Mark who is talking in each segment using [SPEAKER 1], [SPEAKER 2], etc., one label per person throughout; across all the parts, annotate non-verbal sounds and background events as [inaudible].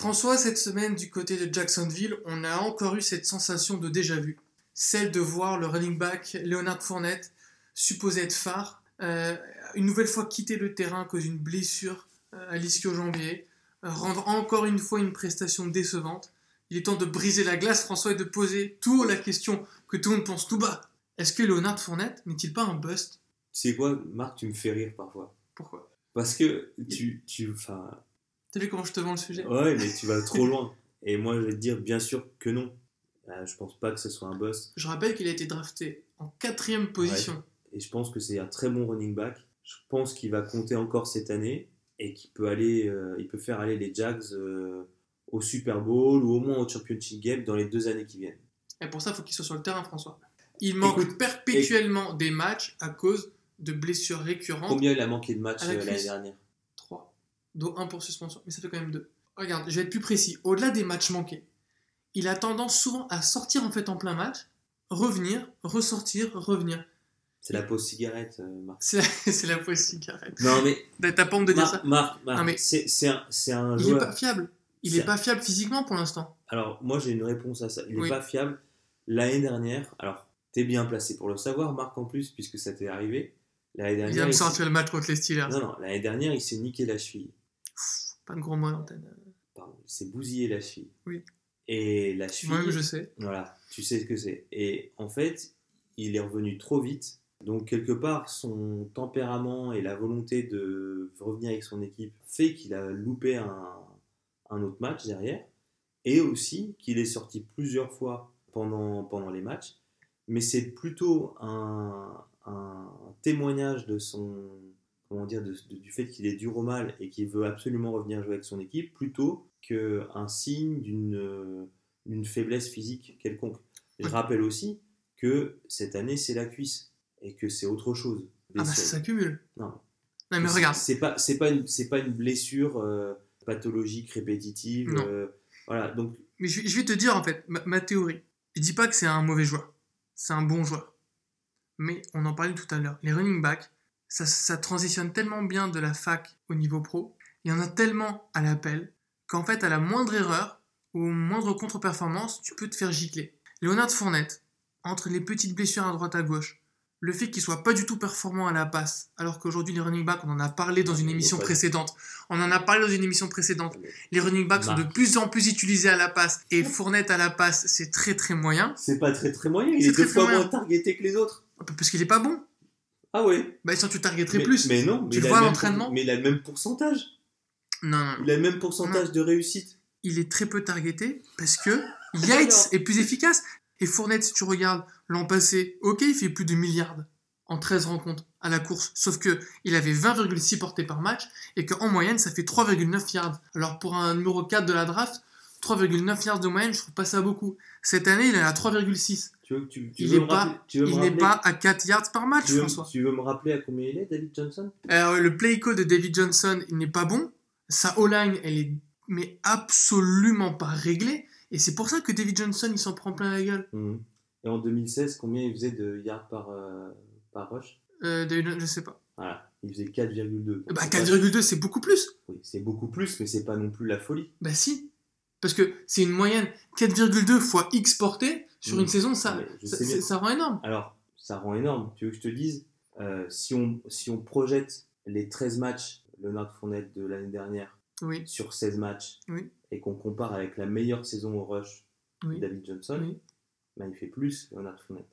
[SPEAKER 1] François, cette semaine, du côté de Jacksonville, on a encore eu cette sensation de déjà-vu. Celle de voir le running back Leonard Fournette, supposé être phare, euh, une nouvelle fois quitter le terrain à cause d'une blessure euh, à l'ischio-jambier, euh, rendre encore une fois une prestation décevante. Il est temps de briser la glace, François, et de poser tout la question que tout le monde pense tout bas. Est-ce que Leonard Fournette n'est-il pas un bust?
[SPEAKER 2] Tu sais quoi, Marc, tu me fais rire parfois.
[SPEAKER 1] Pourquoi?
[SPEAKER 2] Parce que tu. tu enfin,
[SPEAKER 1] T'as vu comment je te vends le sujet?
[SPEAKER 2] Ouais, mais tu vas [laughs] trop loin. Et moi, je vais te dire bien sûr que non. Euh, je pense pas que ce soit un boss.
[SPEAKER 1] Je rappelle qu'il a été drafté en quatrième position.
[SPEAKER 2] Et je pense que c'est un très bon running back. Je pense qu'il va compter encore cette année et qu'il peut aller, euh, il peut faire aller les Jags euh, au Super Bowl ou au moins au Championship Game dans les deux années qui viennent.
[SPEAKER 1] Et pour ça, il faut qu'il soit sur le terrain, François. Il manque
[SPEAKER 2] Écoute,
[SPEAKER 1] perpétuellement des matchs à cause de blessures récurrentes.
[SPEAKER 2] Combien il a manqué de matchs euh, l'année dernière?
[SPEAKER 1] 3. Dont 1 pour suspension. Mais ça fait quand même 2. Regarde, je vais être plus précis. Au-delà des matchs manqués, il a tendance souvent à sortir en fait en plein match, revenir, ressortir, revenir.
[SPEAKER 2] C'est la pause cigarette, euh, Marc.
[SPEAKER 1] C'est la, [laughs] la pause cigarette.
[SPEAKER 2] Non mais
[SPEAKER 1] T'as pas honte de dire
[SPEAKER 2] Marc,
[SPEAKER 1] ça
[SPEAKER 2] Marc, Marc,
[SPEAKER 1] mais-
[SPEAKER 2] c'est un, un
[SPEAKER 1] Il est
[SPEAKER 2] joueur.
[SPEAKER 1] pas fiable. Il
[SPEAKER 2] C'est-
[SPEAKER 1] est pas fiable physiquement pour l'instant.
[SPEAKER 2] Alors, moi, j'ai une réponse à ça. Il n'est
[SPEAKER 1] Oui.
[SPEAKER 2] pas fiable. L'année dernière, alors, t'es bien placé pour le savoir, Marc, en plus, puisque ça t'est arrivé. L'année dernière,
[SPEAKER 1] de
[SPEAKER 2] il s'est-
[SPEAKER 1] sortir le match contre les Steelers.
[SPEAKER 2] non, non, l'année dernière, il s'est niqué la cheville.
[SPEAKER 1] Pas de gros mots à l'antenne.
[SPEAKER 2] Pardon, s'est bousillé la cheville.
[SPEAKER 1] Oui.
[SPEAKER 2] Et la cheville,
[SPEAKER 1] Moi-même, je sais.
[SPEAKER 2] voilà, tu sais ce que c'est. Et en fait, il est revenu trop vite. Donc, quelque part, son tempérament et la volonté de revenir avec son équipe fait qu'il a loupé un, un autre match derrière. Et aussi qu'il est sorti plusieurs fois pendant, pendant les matchs. Mais c'est plutôt un, un témoignage de son. Comment dire, de- de- du fait qu'il est dur au mal et qu'il veut absolument revenir jouer avec son équipe, plutôt qu'un signe d'une euh, faiblesse physique quelconque. Je rappelle aussi que cette année, c'est la cuisse et que c'est autre chose.
[SPEAKER 1] Ah bah ça s'accumule.
[SPEAKER 2] Non.
[SPEAKER 1] Non mais regarde.
[SPEAKER 2] C'est pas, c'est pas, une, c'est pas une blessure euh, pathologique répétitive.
[SPEAKER 1] Non.
[SPEAKER 2] euh, voilà, donc
[SPEAKER 1] Mais je, je vais te dire en fait ma, ma théorie. Je dis pas que c'est un mauvais joueur. C'est un bon joueur. Mais on en parlait tout à l'heure. Les running backs, ça, ça transitionne tellement bien de la fac au niveau pro. Il y en a tellement à l'appel qu'en fait, à la moindre erreur ou moindre contre-performance, tu peux te faire gicler. Léonard Fournette, entre les petites blessures à droite à gauche, le fait qu'il soit pas du tout performant à la passe, alors qu'aujourd'hui les running backs, on en a parlé dans une
[SPEAKER 2] Il est
[SPEAKER 1] émission précédente. On en a parlé dans une émission précédente. Les running backs sont de plus en plus utilisés à la passe et Fournette à la passe, c'est très très moyen.
[SPEAKER 2] c'est pas très très moyen. Il est
[SPEAKER 1] très,
[SPEAKER 2] deux fois
[SPEAKER 1] moyen.
[SPEAKER 2] moins targeté que les autres.
[SPEAKER 1] Parce qu'il est pas bon.
[SPEAKER 2] Ah ouais.
[SPEAKER 1] Bah sinon tu targeterais
[SPEAKER 2] mais,
[SPEAKER 1] plus.
[SPEAKER 2] Mais non. mais
[SPEAKER 1] Tu le vois à l'entraînement
[SPEAKER 2] Mais il a le même pourcentage.
[SPEAKER 1] Non, non.
[SPEAKER 2] Il a le même pourcentage de réussite.
[SPEAKER 1] Il est très peu targeté parce que Yates est plus efficace. Et Fournette, si tu regardes l'an passé, ok, il fait plus de milliards en 13 rencontres à la course. Sauf que il avait 20,6 portées par match et qu'en moyenne, ça fait 3,9 yards. Alors pour un numéro 4 de la draft, 3,9 yards de moyenne, je trouve pas ça beaucoup. Cette année, il est à 3,6.
[SPEAKER 2] Tu veux, tu, tu
[SPEAKER 1] Il n'est pas,
[SPEAKER 2] rappeler-
[SPEAKER 1] pas à 4 yards par match,
[SPEAKER 2] tu veux,
[SPEAKER 1] François.
[SPEAKER 2] tu veux me rappeler à combien il est, David Johnson?
[SPEAKER 1] Alors, le play call de David Johnson, il n'est pas bon. Sa O-line, elle est mais absolument pas réglée. Et c'est pour ça que David Johnson, il s'en prend plein la gueule.
[SPEAKER 2] Mhm. Et en 2016, combien il faisait de yards par, euh, par rush?
[SPEAKER 1] Euh, David, je sais pas.
[SPEAKER 2] Voilà, il faisait 4,2.
[SPEAKER 1] Bah,
[SPEAKER 2] C'est pas-
[SPEAKER 1] 4,2, c'est beaucoup plus.
[SPEAKER 2] Oui, c'est beaucoup plus, mais c'est pas non plus la folie.
[SPEAKER 1] Bah, si. Parce que c'est une moyenne 4,2 fois X portée sur une saison, ça, ça, rend énorme.
[SPEAKER 2] Alors, ça rend énorme. Tu veux que je te dise euh, si, on, si on projette les 13 matchs Leonard Fournette de l'année dernière
[SPEAKER 1] Oui,
[SPEAKER 2] sur 16 matchs
[SPEAKER 1] Oui.
[SPEAKER 2] et qu'on compare avec la meilleure saison au rush
[SPEAKER 1] Oui.
[SPEAKER 2] de David Johnson, ben, il fait plus Leonard Fournette.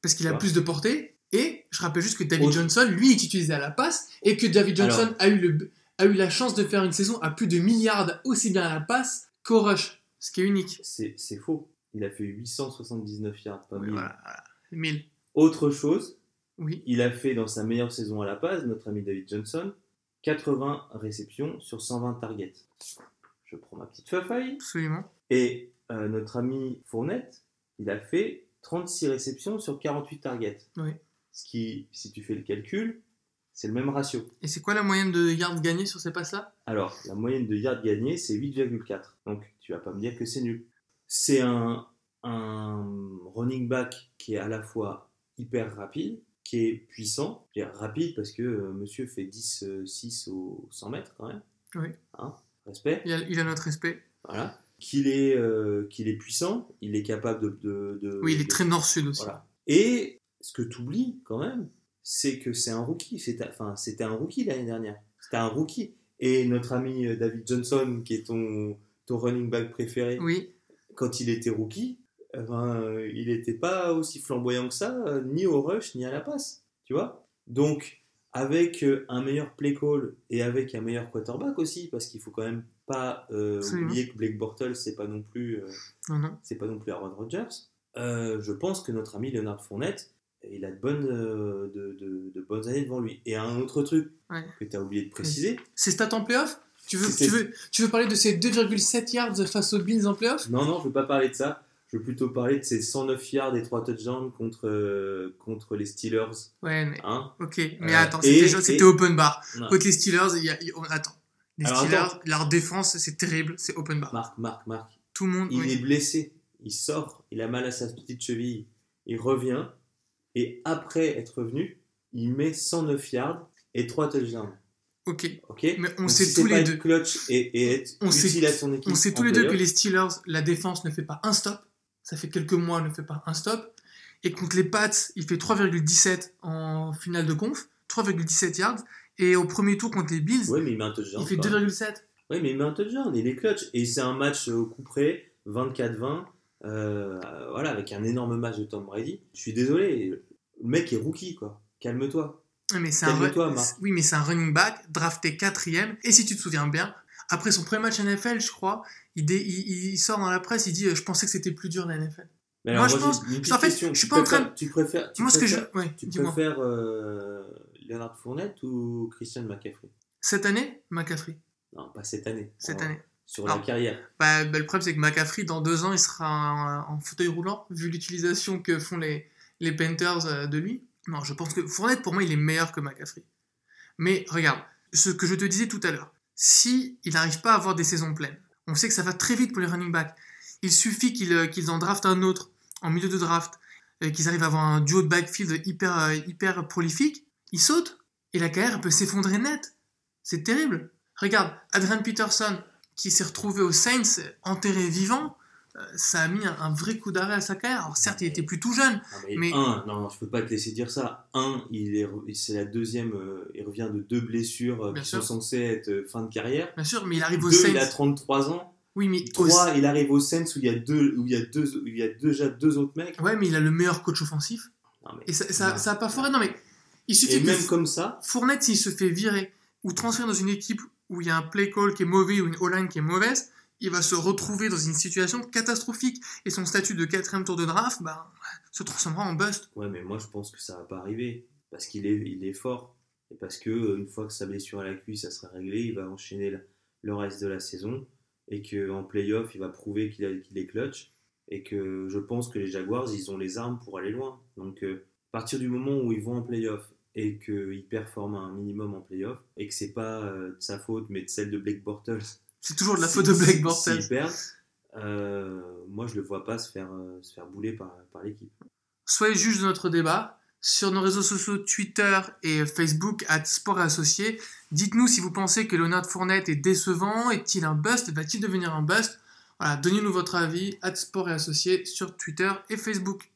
[SPEAKER 1] parce qu'il a
[SPEAKER 2] Ouais.
[SPEAKER 1] plus de portée. Et je rappelle juste que David
[SPEAKER 2] Autre-
[SPEAKER 1] Johnson, lui, est utilisé à la passe. Et que David Johnson
[SPEAKER 2] Alors-
[SPEAKER 1] a, eu le, a eu la chance de faire une saison à plus de milliards, aussi bien à la passe qu'au rush. Ce qui est unique.
[SPEAKER 2] C'est c'est faux. Il a fait 879 yards, pas
[SPEAKER 1] Oui,
[SPEAKER 2] 1000.
[SPEAKER 1] voilà, voilà. 1000.
[SPEAKER 2] Autre chose,
[SPEAKER 1] Oui.
[SPEAKER 2] il a fait dans sa meilleure saison à la passe, notre ami David Johnson, 80 réceptions sur 120 targets. Je prends ma petite feuille.
[SPEAKER 1] Absolument.
[SPEAKER 2] Et euh, notre ami Fournette, il a fait 36 réceptions sur 48 targets.
[SPEAKER 1] Oui.
[SPEAKER 2] Ce qui, si tu fais le calcul, c'est le même ratio.
[SPEAKER 1] Et c'est quoi la moyenne de yards gagnés sur ces passes-là?
[SPEAKER 2] Alors, la moyenne de yards gagnés, c'est 8,4. Donc, tu vas pas me dire que c'est nul. C'est un, un running back qui est à la fois hyper rapide, qui est puissant. Je veux dire, rapide parce que euh, monsieur fait 10, euh, 6 au 100 mètres quand même.
[SPEAKER 1] Oui.
[SPEAKER 2] Hein? Respect.
[SPEAKER 1] Il a, il a notre respect.
[SPEAKER 2] Voilà. Qu'il est, euh, qu'il est puissant, il est capable de. de- de-
[SPEAKER 1] Oui, il est
[SPEAKER 2] de-
[SPEAKER 1] très nord-sud aussi.
[SPEAKER 2] Voilà. Et ce que tu oublies quand même, c'est que c'est un rookie. C'était enfin, c'était un rookie l'année dernière. C'était un rookie. Et notre ami euh, David Johnson, qui est ton, ton running back préféré,
[SPEAKER 1] Oui,
[SPEAKER 2] quand il était rookie, eh ben, euh, il n'était pas aussi flamboyant que ça, euh, ni au rush, ni à la passe. Tu vois? Donc, avec un meilleur play call et avec un meilleur quarterback aussi, parce qu'il faut quand même pas euh, oublier que Blake Bortles, c'est pas non plus. euh, c'est pas non plus Aaron Rodgers. Euh, je pense que notre ami Leonard Fournette, il a de bonnes, euh, de, de- de bonnes années devant lui. Et un autre truc
[SPEAKER 1] Ouais.
[SPEAKER 2] que tu as oublié de préciser,
[SPEAKER 1] Ses stats en playoff? Tu veux,
[SPEAKER 2] C'est-
[SPEAKER 1] tu, veux, tu veux parler de ses 2,7 yards face aux Bills en playoff?
[SPEAKER 2] Non, non, je veux pas parler de ça. Je veux plutôt parler de ses 109 yards et 3 touchdowns contre, euh, contre les Steelers.
[SPEAKER 1] Ouais, mais.
[SPEAKER 2] Hein?
[SPEAKER 1] Ok, mais
[SPEAKER 2] Euh,
[SPEAKER 1] attends, c'était open bar.
[SPEAKER 2] Non.
[SPEAKER 1] Côté Steelers, il y a. il- on- attends. Les
[SPEAKER 2] Alors,
[SPEAKER 1] Steelers,
[SPEAKER 2] attends.
[SPEAKER 1] leur défense, c'est terrible, c'est open bar.
[SPEAKER 2] Marc, Marc, Marc.
[SPEAKER 1] Tout le monde.
[SPEAKER 2] Il
[SPEAKER 1] oui.
[SPEAKER 2] est blessé. Il sort. Il a mal à sa petite cheville. Il revient. Et après être revenu, il met 109 yards et 3 touchdowns.
[SPEAKER 1] Ok.
[SPEAKER 2] Ok?
[SPEAKER 1] Mais on
[SPEAKER 2] Donc,
[SPEAKER 1] sait
[SPEAKER 2] si
[SPEAKER 1] tous les deux.
[SPEAKER 2] clutch et, et être
[SPEAKER 1] On sait-
[SPEAKER 2] utile à son équipe.
[SPEAKER 1] On sait tous les deux que les Steelers, la défense ne fait pas un stop. Ça fait quelques mois, ne fait pas un stop. Et contre les Pats, il fait 3,17 en finale de conf, 3,17 yards. Et au premier tour contre les Bills,
[SPEAKER 2] Ouais, mais il met un touchdown.
[SPEAKER 1] il fait
[SPEAKER 2] quand même.
[SPEAKER 1] 2,7.
[SPEAKER 2] Ouais, mais il met un touchdown. Il est clutch. Et c'est un match au coup près, 24-20. Euh, voilà, avec un énorme match de Tom Brady. Je suis désolé. Le mec est rookie, quoi. Calme-toi.
[SPEAKER 1] Mais c'est un,
[SPEAKER 2] Calme-toi,
[SPEAKER 1] run-
[SPEAKER 2] Marc.
[SPEAKER 1] oui, mais c'est un running back drafté quatrième. Et si tu te souviens bien, après son premier match NFL, je crois, il, dé- il, il sort dans la presse, il dit euh, Je pensais que c'était plus dur la NFL.
[SPEAKER 2] Mais
[SPEAKER 1] Moi,
[SPEAKER 2] alors,
[SPEAKER 1] je pense- en fait,
[SPEAKER 2] question.
[SPEAKER 1] je suis
[SPEAKER 2] Tu
[SPEAKER 1] pas en
[SPEAKER 2] préfères-
[SPEAKER 1] train
[SPEAKER 2] Tu préfères. Tu
[SPEAKER 1] Moi, ce que je.
[SPEAKER 2] préfères-
[SPEAKER 1] Ouais,
[SPEAKER 2] Tu préfères euh, Leonard Fournette ou Christian McCaffrey?
[SPEAKER 1] Cette année, McCaffrey.
[SPEAKER 2] Non, pas cette année.
[SPEAKER 1] Cette année.
[SPEAKER 2] Sur
[SPEAKER 1] Ah.
[SPEAKER 2] la carrière.
[SPEAKER 1] Bah, bah, le problème, c'est que McCaffrey, dans deux ans, il sera en, en fauteuil roulant, vu l'utilisation que font les, les Panthers euh, de lui. Non, je pense que Fournette, pour moi, il est meilleur que McCaffrey. Mais regarde, ce que je te disais tout à l'heure, si il n'arrive pas à avoir des saisons pleines, on sait que ça va très vite pour les running backs. Il suffit qu'ils euh, qu'ils en draftent un autre en milieu de draft, euh, qu'ils arrivent à avoir un duo de backfield hyper, euh, hyper prolifique, ils sautent et la carrière peut s'effondrer net. C'est terrible. Regarde, Adrian Peterson, qui s'est retrouvé aux Saints enterré vivant, euh, ça a mis un, un vrai coup d'arrêt à sa carrière. Alors certes, il était plus tout jeune.
[SPEAKER 2] Non, mais,
[SPEAKER 1] Mais-
[SPEAKER 2] un, non, non, je peux pas te laisser dire ça. Un, il est, c'est la deuxième, euh, il revient de deux blessures euh, qui
[SPEAKER 1] sûr.
[SPEAKER 2] sont censées être euh, fin de carrière.
[SPEAKER 1] Bien sûr, mais il arrive aux
[SPEAKER 2] Deux,
[SPEAKER 1] Saints.
[SPEAKER 2] il a 33 ans.
[SPEAKER 1] Oui, mais
[SPEAKER 2] Trois, il arrive aux Saints où il y a deux, où il y a deux, où il y a déjà deux autres mecs.
[SPEAKER 1] Ouais, mais il a le meilleur coach offensif.
[SPEAKER 2] Non, mais-
[SPEAKER 1] Et ça, ça,
[SPEAKER 2] Non.
[SPEAKER 1] ça a pas foiré. Non, mais il suffit
[SPEAKER 2] Et
[SPEAKER 1] que
[SPEAKER 2] même comme ça,
[SPEAKER 1] Fournette, s'il se fait virer ou transférer dans une équipe où il y a un play call qui est mauvais ou une O-line qui est mauvaise, il va se retrouver dans une situation catastrophique. Et son statut de quatrième tour de draft bah, se transformera en bust.
[SPEAKER 2] ouais, mais moi je pense que ça va pas arriver parce qu'il est, il est fort et parce que euh, une fois que sa blessure à la cuisse, ça sera réglé, il va enchaîner le, reste de la saison et que en playoff, il va prouver qu'il est clutch et que je pense que les Jaguars, ils ont les armes pour aller loin. Donc euh, à partir du moment où ils vont en playoff et qu'ils performent un minimum en playoff et que c'est pas euh, de sa faute mais de celle de Blake Bortles [laughs]
[SPEAKER 1] C'est toujours de la faute de Blake Bortles.
[SPEAKER 2] s'ils perdent, euh, moi je le vois pas se faire, euh, se faire bouler par, par l'équipe.
[SPEAKER 1] Soyez juge de notre débat. Sur nos réseaux sociaux Twitter et Facebook, at Sport et Associés, dites-nous si vous pensez que Leonard Fournette est décevant, est-il un bust, va-t-il devenir un bust? Voilà, donnez-nous votre avis, at Sport et Associés sur Twitter et Facebook.